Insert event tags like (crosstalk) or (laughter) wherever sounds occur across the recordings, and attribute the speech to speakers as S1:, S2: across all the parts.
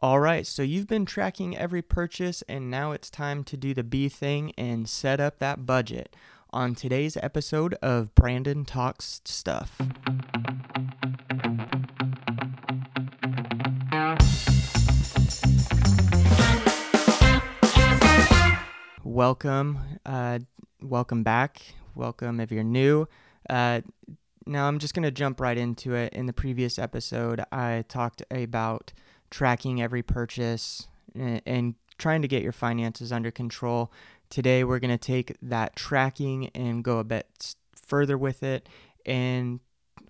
S1: All right, so you've been tracking every purchase, and now it's time to do the B thing and set up that budget. On today's episode of Brandon Talks Stuff. Welcome, uh, welcome back. Welcome if you're new. Uh, now I'm just going to jump right into it. In the previous episode, I talked about tracking every purchase and, and trying to get your finances under control. Today, we're going to take that tracking and go a bit further with it and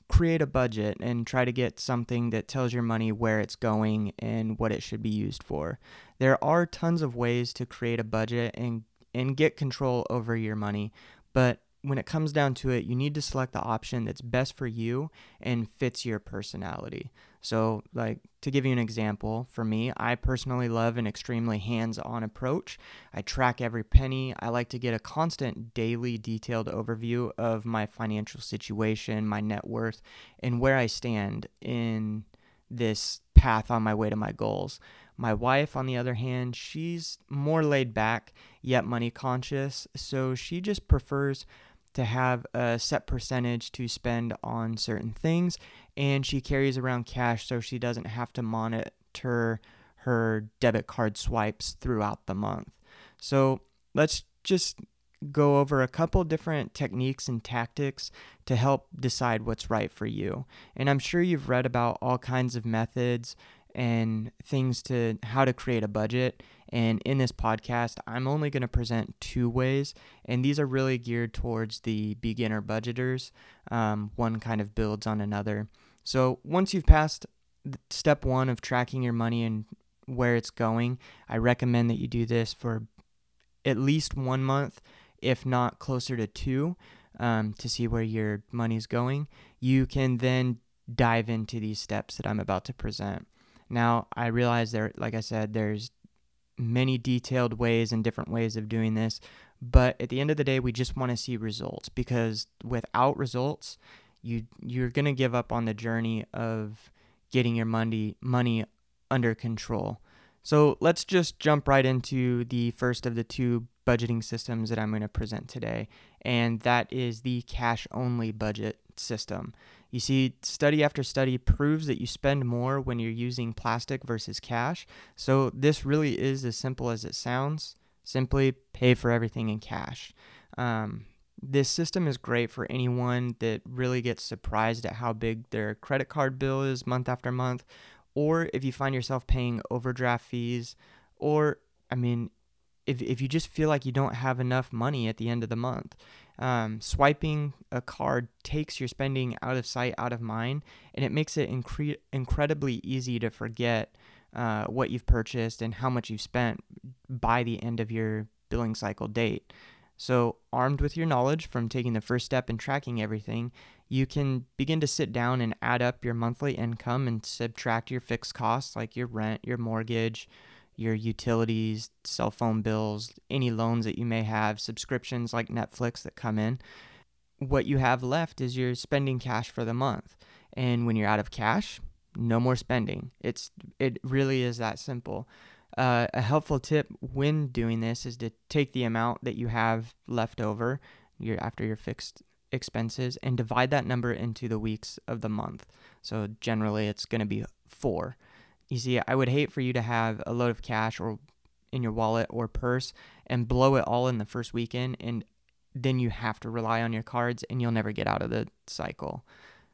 S1: create a budget and try to get something that tells your money where it's going and what it should be used for. There are tons of ways to create a budget and and get control over your money, but when it comes down to it, you need to select the option that's best for you and fits your personality. So, like to give you an example, for me, I personally love an extremely hands on approach. I track every penny. I like to get a constant daily detailed overview of my financial situation, my net worth, and where I stand in this path on my way to my goals. My wife, on the other hand, she's more laid back, yet money conscious. So she just prefers to have a set percentage to spend on certain things, and she carries around cash so she doesn't have to monitor her debit card swipes throughout the month. So let's just go over a couple different techniques and tactics to help decide what's right for you. And I'm sure you've read about all kinds of methods and things to how to create a budget. And in this podcast, I'm only going to present two ways, and these are really geared towards the beginner budgeters. Um, one kind of builds on another. So once you've passed step one of tracking your money and where it's going, I recommend that you do this for at least one month, if not closer to two, um, to see where your money's going. You can then dive into these steps that I'm about to present. Now, I realize there, like I said, there's many detailed ways and different ways of doing this. But at the end of the day, we just want to see results because without results, you you're gonna give up on the journey of getting your money money under control. So let's just jump right into the first of the two budgeting systems that I'm going to present today, and that is the cash only budget system. You see, study after study proves that you spend more when you're using plastic versus cash. So, this really is as simple as it sounds. Simply pay for everything in cash. Um, this system is great for anyone that really gets surprised at how big their credit card bill is month after month, or if you find yourself paying overdraft fees, or, I mean, if, if you just feel like you don't have enough money at the end of the month. Um, swiping a card takes your spending out of sight, out of mind, and it makes it incre- incredibly easy to forget uh, what you've purchased and how much you've spent by the end of your billing cycle date. So, armed with your knowledge from taking the first step in tracking everything, you can begin to sit down and add up your monthly income and subtract your fixed costs like your rent, your mortgage, your utilities, cell phone bills, any loans that you may have, subscriptions like Netflix that come in. What you have left is your spending cash for the month. And when you're out of cash, no more spending. It's it really is that simple. Uh, a helpful tip when doing this is to take the amount that you have left over your after your fixed expenses and divide that number into the weeks of the month. So generally it's going to be 4. You see, I would hate for you to have a load of cash or in your wallet or purse and blow it all in the first weekend and then you have to rely on your cards and you'll never get out of the cycle.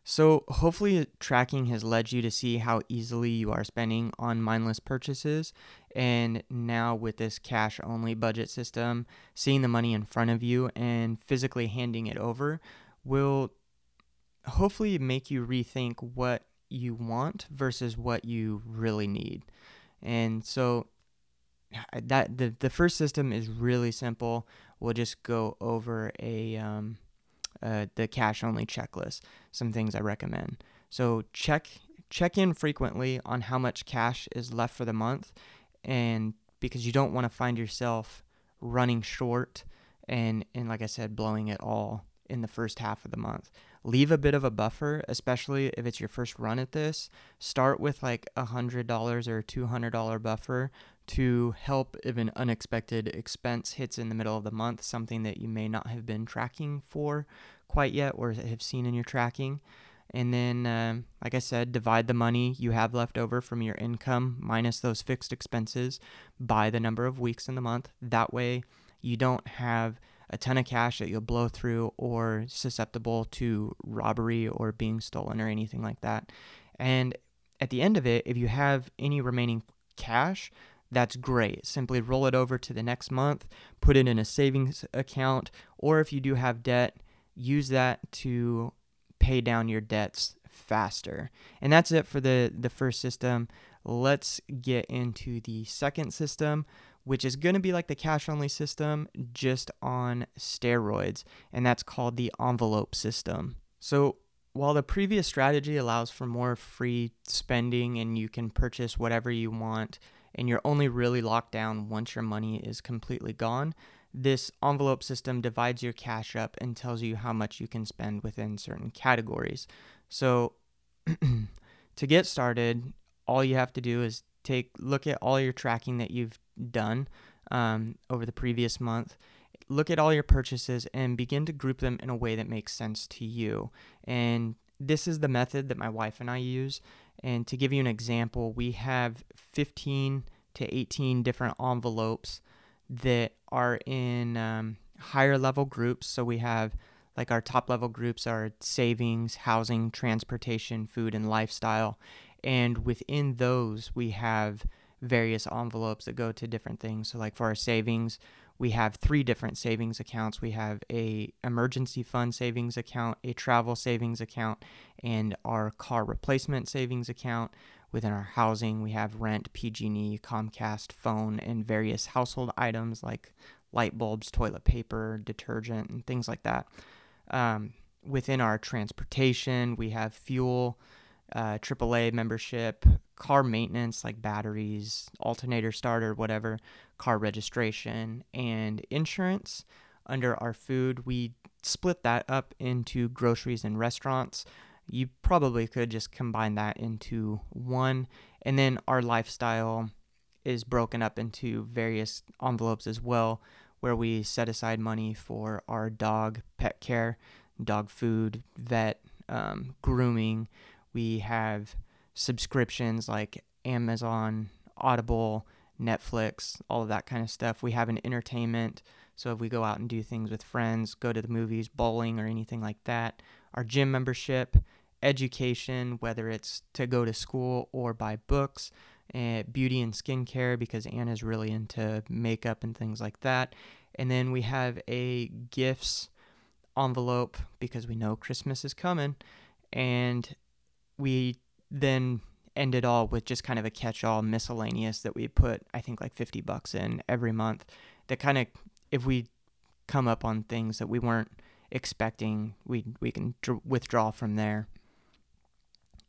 S1: So, hopefully, tracking has led you to see how easily you are spending on mindless purchases. And now, with this cash only budget system, seeing the money in front of you and physically handing it over will hopefully make you rethink what you want versus what you really need. And so that the the first system is really simple. We'll just go over a um, uh, the cash only checklist. Some things I recommend. So check check in frequently on how much cash is left for the month, and because you don't want to find yourself running short and and like I said, blowing it all in the first half of the month. Leave a bit of a buffer, especially if it's your first run at this. Start with like a $100 or $200 buffer to help if an unexpected expense hits in the middle of the month, something that you may not have been tracking for quite yet or have seen in your tracking. And then, um, like I said, divide the money you have left over from your income minus those fixed expenses by the number of weeks in the month. That way, you don't have a ton of cash that you'll blow through or susceptible to robbery or being stolen or anything like that. And at the end of it, if you have any remaining cash, that's great. Simply roll it over to the next month, put it in a savings account, or if you do have debt, use that to pay down your debts faster. And that's it for the, the first system. Let's get into the second system, which is going to be like the cash only system, just on steroids. And that's called the envelope system. So, while the previous strategy allows for more free spending and you can purchase whatever you want, and you're only really locked down once your money is completely gone, this envelope system divides your cash up and tells you how much you can spend within certain categories. So (clears throat) to get started, all you have to do is take look at all your tracking that you've done um, over the previous month. Look at all your purchases and begin to group them in a way that makes sense to you. And this is the method that my wife and I use. And to give you an example, we have 15 to 18 different envelopes that are in um, higher level groups. So we have like our top level groups are savings, housing, transportation, food, and lifestyle. And within those, we have various envelopes that go to different things. So, like for our savings, we have three different savings accounts. We have a emergency fund savings account, a travel savings account, and our car replacement savings account. Within our housing, we have rent, PG&E, Comcast, phone, and various household items like light bulbs, toilet paper, detergent, and things like that. Um, within our transportation, we have fuel, uh, AAA membership, car maintenance like batteries, alternator starter, whatever, car registration, and insurance. Under our food, we split that up into groceries and restaurants you probably could just combine that into one. And then our lifestyle is broken up into various envelopes as well, where we set aside money for our dog pet care, dog food, vet, um, grooming. We have subscriptions like Amazon, Audible, Netflix, all of that kind of stuff. We have an entertainment. So if we go out and do things with friends, go to the movies, bowling, or anything like that, our gym membership, education, whether it's to go to school or buy books, uh, beauty and skincare, because Anna's really into makeup and things like that. And then we have a gifts envelope because we know Christmas is coming. And we then end it all with just kind of a catch all miscellaneous that we put, I think, like 50 bucks in every month. That kind of, if we come up on things that we weren't expecting, we, we can dr- withdraw from there.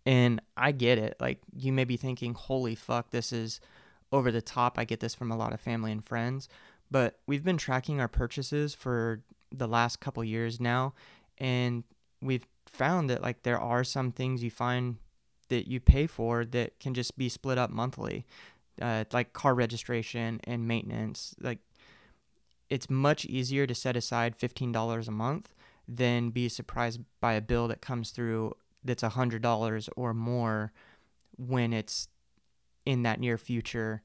S1: And I get it. Like, you may be thinking, holy fuck, this is over the top. I get this from a lot of family and friends. But we've been tracking our purchases for the last couple years now. And we've found that, like, there are some things you find that you pay for that can just be split up monthly, uh, like car registration and maintenance. Like, it's much easier to set aside $15 a month than be surprised by a bill that comes through that's a hundred dollars or more when it's in that near future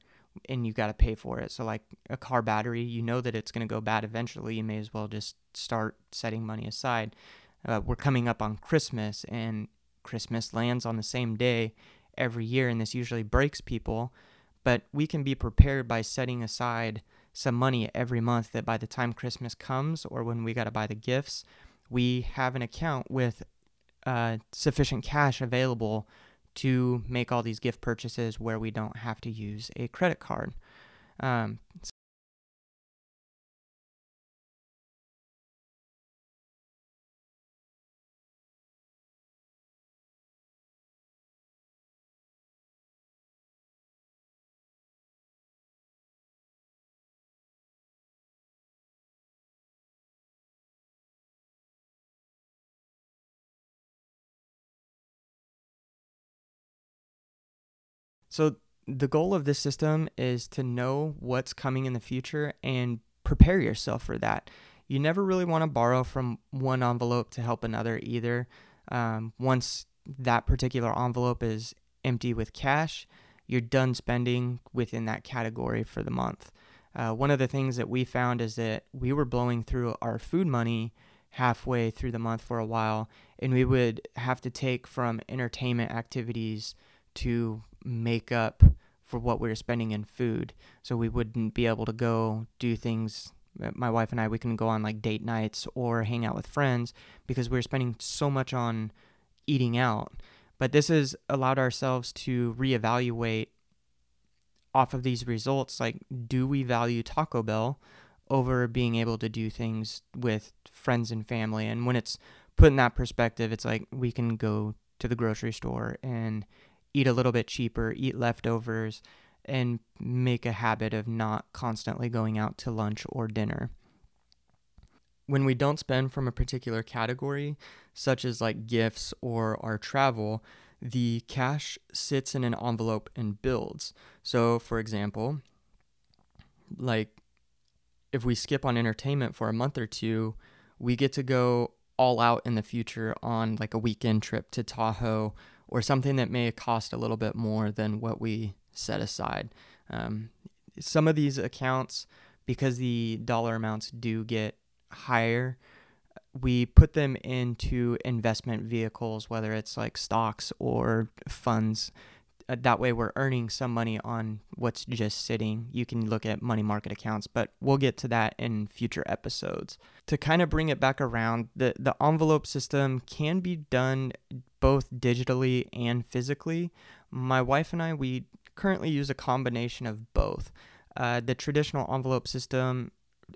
S1: and you got to pay for it. So like a car battery, you know that it's going to go bad eventually. You may as well just start setting money aside. Uh, we're coming up on Christmas and Christmas lands on the same day every year and this usually breaks people, but we can be prepared by setting aside some money every month that by the time Christmas comes or when we got to buy the gifts, we have an account with uh, sufficient cash available to make all these gift purchases where we don't have to use a credit card. Um, So, the goal of this system is to know what's coming in the future and prepare yourself for that. You never really want to borrow from one envelope to help another either. Um, once that particular envelope is empty with cash, you're done spending within that category for the month. Uh, one of the things that we found is that we were blowing through our food money halfway through the month for a while, and we would have to take from entertainment activities to make up for what we were spending in food. So we wouldn't be able to go do things. My wife and I, we couldn't go on like date nights or hang out with friends because we were spending so much on eating out. But this has allowed ourselves to reevaluate off of these results like, do we value Taco Bell over being able to do things with friends and family? And when it's put in that perspective, it's like we can go to the grocery store and eat a little bit cheaper, eat leftovers, and make a habit of not constantly going out to lunch or dinner. When we don't spend from a particular category, such as like gifts or our travel, the cash sits in an envelope and builds. So, for example, like if we skip on entertainment for a month or two, we get to go all out in the future on like a weekend trip to Tahoe or something that may cost a little bit more than what we set aside. Um, some of these accounts, because the dollar amounts do get higher, we put them into investment vehicles, whether it's like stocks or funds. Uh, that way, we're earning some money on what's just sitting. You can look at money market accounts, but we'll get to that in future episodes. To kind of bring it back around, the, the envelope system can be done both digitally and physically. My wife and I, we currently use a combination of both. Uh, the traditional envelope system,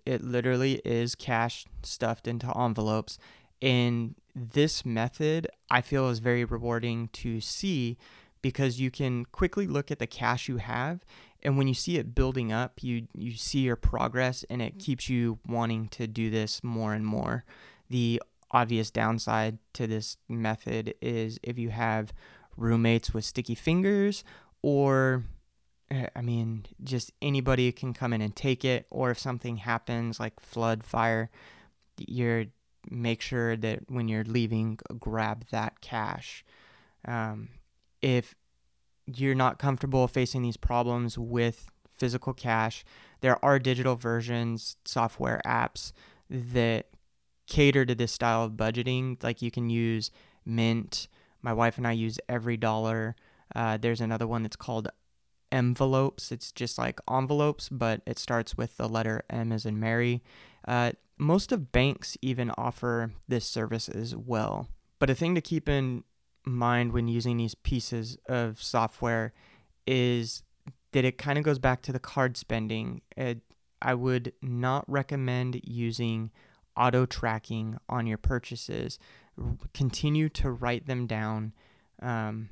S1: it literally is cash stuffed into envelopes. And this method, I feel, is very rewarding to see because you can quickly look at the cash you have and when you see it building up you you see your progress and it keeps you wanting to do this more and more the obvious downside to this method is if you have roommates with sticky fingers or eh, I mean, just anybody can come in and take it, or if something happens like flood, fire, you're make sure that when you're leaving, grab that cash. Um, if you're not comfortable facing these problems with physical cash, there are digital versions, software apps that cater to this style of budgeting. Like you can use Mint. My wife and I use EveryDollar. Uh, there's another one that's called Mvelopes. It's just like envelopes, but it starts with the letter M as in Mary. Uh, most of banks even offer this service as well. But a thing to keep in mind when using these pieces of software is that it kind of goes back to the card spending. It, I would not recommend using auto tracking on your purchases. Continue to write them down um,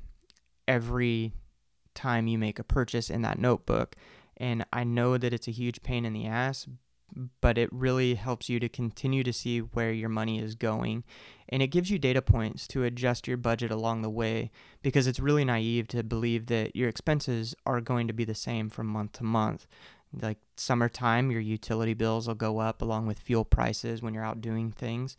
S1: every time you make a purchase in that notebook. And I know that it's a huge pain in the ass, but it really helps you to continue to see where your money is going. And it gives you data points to adjust your budget along the way because it's really naive to believe that your expenses are going to be the same from month to month like summertime, your utility bills will go up along with fuel prices when you're out doing things.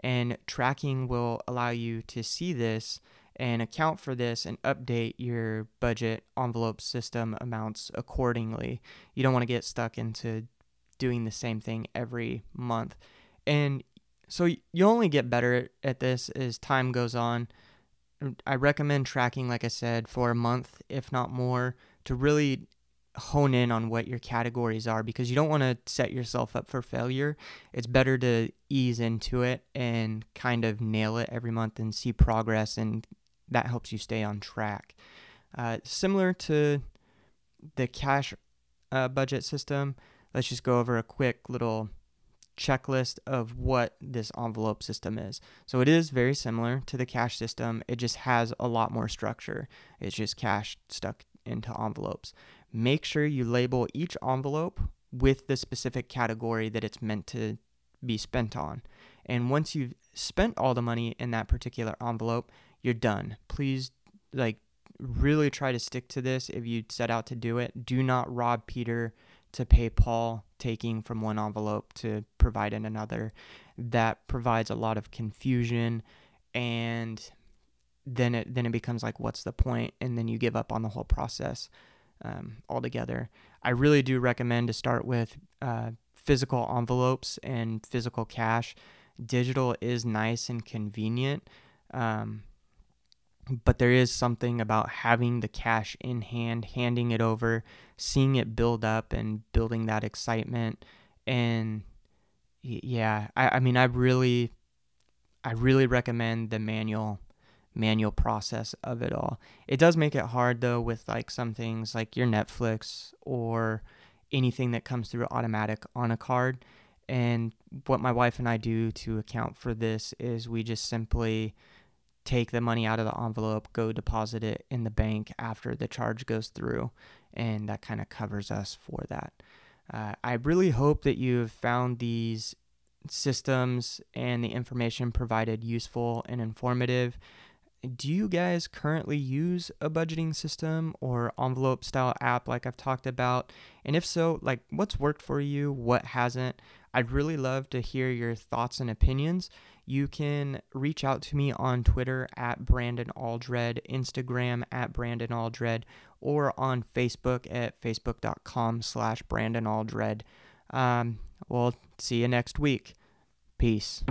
S1: And tracking will allow you to see this and account for this and update your budget envelope system amounts accordingly. You don't want to get stuck into doing the same thing every month. And so you only get better at this as time goes on. I recommend tracking, like I said, for a month, if not more, to really hone in on what your categories are because you don't want to set yourself up for failure. It's better to ease into it and kind of nail it every month and see progress, and that helps you stay on track. Uh, similar to the cash uh, budget system, let's just go over a quick little checklist of what this envelope system is. So it is very similar to the cash system, it just has a lot more structure. It's just cash stuck into envelopes make sure you label each envelope with the specific category that it's meant to be spent on. And once you've spent all the money in that particular envelope, you're done. Please, like, really try to stick to this if you set out to do it. Do not rob Peter to pay Paul, taking from one envelope to provide in another. That provides a lot of confusion and then it then it becomes like what's the point? And then you give up on the whole process um, altogether. I really do recommend to start with uh, physical envelopes and physical cash. Digital is nice and convenient um, but there is something about having the cash in hand handing it over seeing it build up and building that excitement and yeah I, I mean i really i really recommend the manual manual process of it all. It does make it hard though with like some things like your Netflix or anything that comes through automatic on a card. And what my wife and I do to account for this is we just simply take the money out of the envelope, go deposit it in the bank after the charge goes through, and that kind of covers us for that. Uh, I really hope that you've found these systems and the information provided useful and informative do you guys currently use a budgeting system or envelope style app like I've talked about? And if so, like what's worked for you, what hasn't? I'd really love to hear your thoughts and opinions. You can reach out to me on Twitter at Brandon Aldred, Instagram at Brandon Aldred, or on Facebook at facebook.com slash Brandon Aldred. Um, we'll see you next week. Peace.